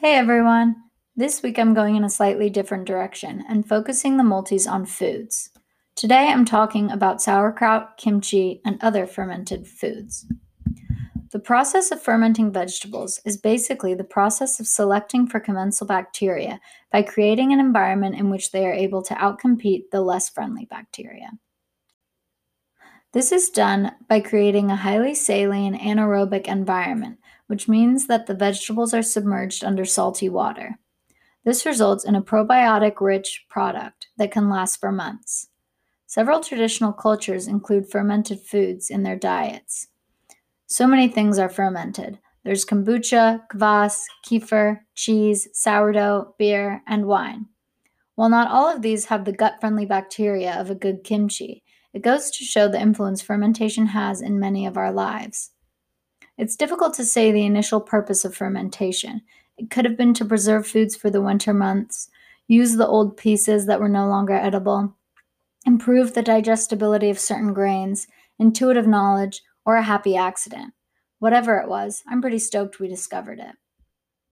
Hey everyone! This week I'm going in a slightly different direction and focusing the multis on foods. Today I'm talking about sauerkraut, kimchi, and other fermented foods. The process of fermenting vegetables is basically the process of selecting for commensal bacteria by creating an environment in which they are able to outcompete the less friendly bacteria. This is done by creating a highly saline anaerobic environment which means that the vegetables are submerged under salty water. This results in a probiotic rich product that can last for months. Several traditional cultures include fermented foods in their diets. So many things are fermented. There's kombucha, kvass, kefir, cheese, sourdough, beer, and wine. While not all of these have the gut friendly bacteria of a good kimchi, it goes to show the influence fermentation has in many of our lives. It's difficult to say the initial purpose of fermentation. It could have been to preserve foods for the winter months, use the old pieces that were no longer edible, improve the digestibility of certain grains, intuitive knowledge, or a happy accident. Whatever it was, I'm pretty stoked we discovered it.